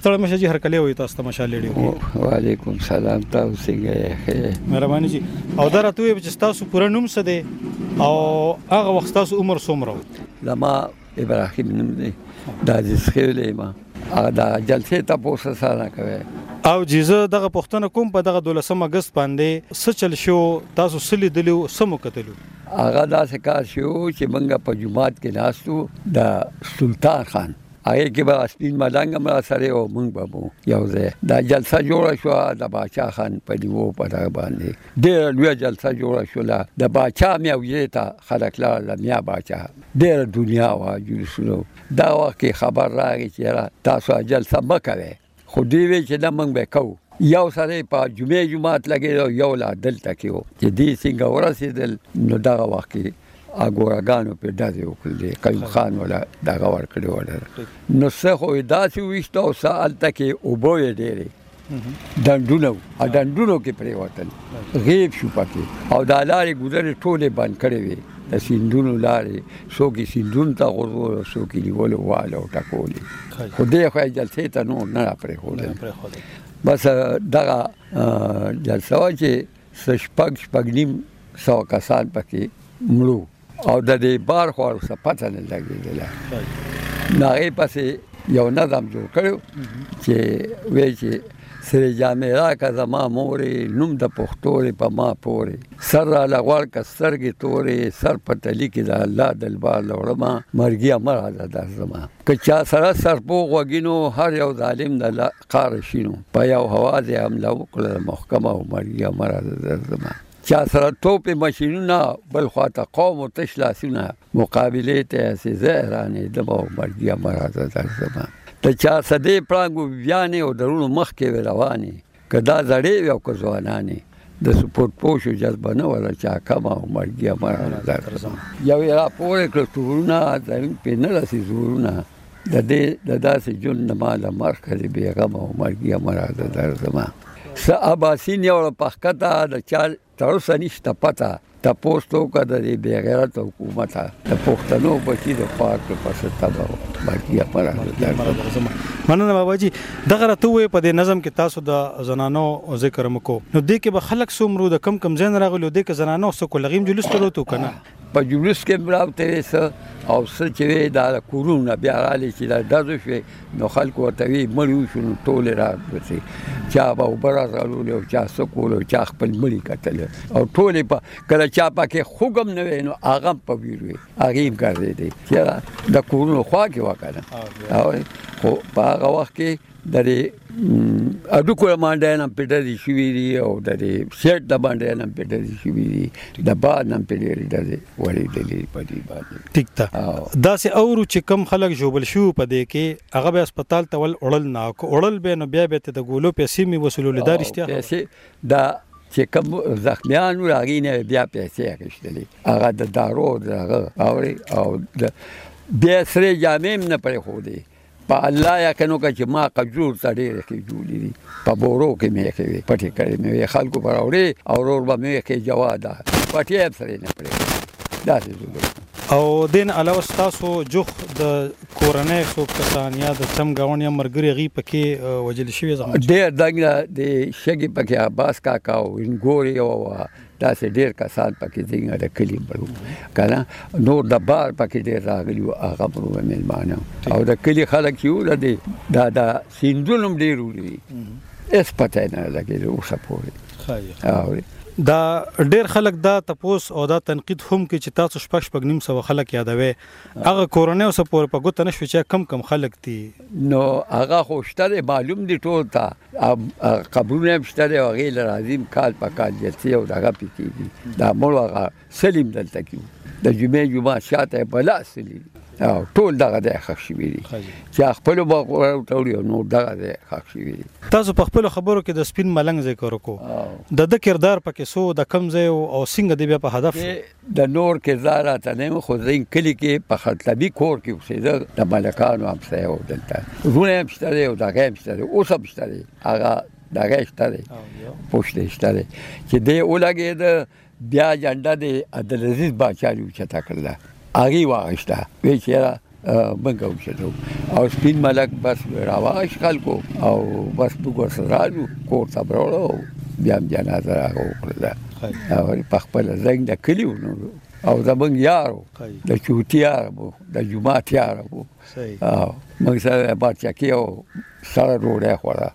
ستړی مشه جی وي تاسو ته مشال لیډیو کې وعلیکم سلام تاسو څنګه یې مهرباني جی او دا راته وي چې تاسو پوره نوم څه دی او هغه وخت تاسو عمر څومره و لما ابراهیم نوم دی دا د سخیلې ما هغه دا جلسه ته پوسه سره کوي او جیزه دغه پښتنه کوم په دغه 12 اگست باندې څه چل شو تاسو سلی دلو سمو کتلو هغه دا څه کار شو چې منګه په جمعات کې ناستو د سلطان خان هغه کې به سپین ملنګ مړه سره او مونږ به مو یو ځای دا جلسه جوړه شو د باچا خان په دیو په دا باندې ډېر لوی جلسه جوړه شو د باچا مې او یې ته خلک لا لمیا باچا ډېر دنیا وا جوړ شو دا وخت خبر راغی چې را تاسو جلسه مکوي خو دی وی چې د موږ به کو یو سره په جمعه جمعات لګي یو لا دلته کې و چې دې څنګه ورسېدل نو دا وخت کې اګوراګانو په داسې وکړل قیوم خان ولا دا غور کړی ولا نو څه خو داسې وښته او سال تکي او بوې ډېرې دندونو ا دندونو کې پرې وتل غیب شو پکې او دا لارې ګذر ټوله بند کړې وي د سیندونو لارې سو کې سیندون ته غوړو سو کې نیول واله او ټکولې خو دې خو جلسه ته نو نه پرې هول بس دغه جلسه چې شپږ شپږ نیم سو کسان پکې مړو او د دې بار خو پته نه لګېدله. ناغې پسې یو نظم جوړ کړو چې وې چې سره جامې را کا زما مورې نوم د پښتورې په ما پورې. سر را لغوړ کا سترګې تورې سر په تلی کې د الله دلبار لوړما مرګي امر ده زما. که چا سره سر په غوګینو هر یو ظالم د قار شینو. په یو هوا دې حمله وکړه محکمه او مرګي امر ده زما. چا سره توپ ماشینونه بل خواته قوم او تشلاسونه مقابله ته سي زهرانه د مو مرګي مرزه درځم ته چا سدې پړنګو بیان او درونو مخ کې رواني کدا زړې یو کو ځوانانه د سپورت پوشو جذبه نه ولا چا کما او مرګي مرزه درځم یو یا پورې کړتورونه د په نه راسي زورونه۔ د دې، د داسې جون نه مال مرکز بیغم او مرګي مرزه درځم س اباسین یو پخکتا د چال تر اوسه نشته تپوستو تاسو ته کده دی بی حکومت د پښتنو بچی د پاک په پسته باقي خبره مننه بابا جی دغه راته وې په دې نظم کې تاسو د زنانو ذکر مکو نو دې کې به خلک سومرو د کم کم زین راغلو دې کې زنانو سو کو لغیم جلوس کړو تو کنه په جلوس کې براوته سه او څه چې دا کورونه بیا را لې چې دا دزو شي نو خلکو ته وی مړیو شنو ټول را وسی چا به وبره رالو له چا سکول چا خپل مړی کتل او ټول په کله چا پکې خوګم نه وینو اغه په ویروي اغه یې ګرځي دي چې د کورونو خوا کې وکړه او خو په هغه وخت کې د اډو کوه باندې نن پټه دي شوې دي او د دې سیټ د باندې نن پټه دي شوې دي د با نن پټه لري د وړي د لري په دې باندې ټیک تا دا سه اورو چې کم خلک جوبل شو په دې کې هغه به هسپتال ته ول اورل نه کو اورل به نو بیا به ته د ګولو پیسې می وصولول دار اشتیا پیسې دا چې کوم زخمیان راغی نه بیا پیسې اخیستلې هغه د دارو دغه او او بیا سره جامې نه پرې خو دی. په الله یا کنو چې ما قجور سړي کې جوړې دي. په بورو کې مې کې پټې کړې مې خلکو پر اوري او ور به مې کې جواد پټې سره نه پرې دا دې او دین علاوه تاسو جوخ د کورنۍ سو کسان یا د سم گاون یا مرګري غي پکې وجل شوی زما ډېر دغه د شګي پکې عباس کاکا او انګوري او دا سه ډیر کسان پکې څنګه د کلی بړو کنه نور د بار پکې ډیر راغلی او هغه په مېلمانه. او د کلی خلک یو لدی دا دا سیندونم ډیر وړي اس پته نه لګي او سپوري خایي دا ډیر خلک دا تپوس او دا تنقید هم کې چې تاسو شپږ شپږ نیم سو خلک یادوي. هغه کورونه او سپور په ګوت نشو چې کم کم خلک دي. نو هغه خوشتره معلوم دي ټول تا قبرونه مشتره او غیر راځم کال په کال جلسه او دغه پکې دا مول هغه سلیم دلته کیو. د جمعې جمعه شاته بلا سلیم. او ټول دغه د ښخ شوی دي چې خپل به ټول نو دغه د ښخ شوی دي تاسو په خپل خبرو کې د سپین ملنګ ذکر وکړو د د کردار پکې سو د کم ځای او څنګه دی په هدف د نور کردار ته نه خو زین کلی کې په خلطبي کور کې اوسېده د ملکانو هم څه او دلته رونه هم شته او دغه هم شته اوس هم شته هغه دغه شته پوښتنه شته چې دی ولګید بیا جنډه د عبدالعزيز بادشاہ یو چتا کړل سپین ملک بس بس موږ سره راځو کور ته وروړو بیا هم جنازه راغوکړه او په خپل زنګ د کلیو نو۔ او زمونږ یارو د چوټي یار وو د جمعات یار وو او موږ سره بچا کې او سره روړې خوړه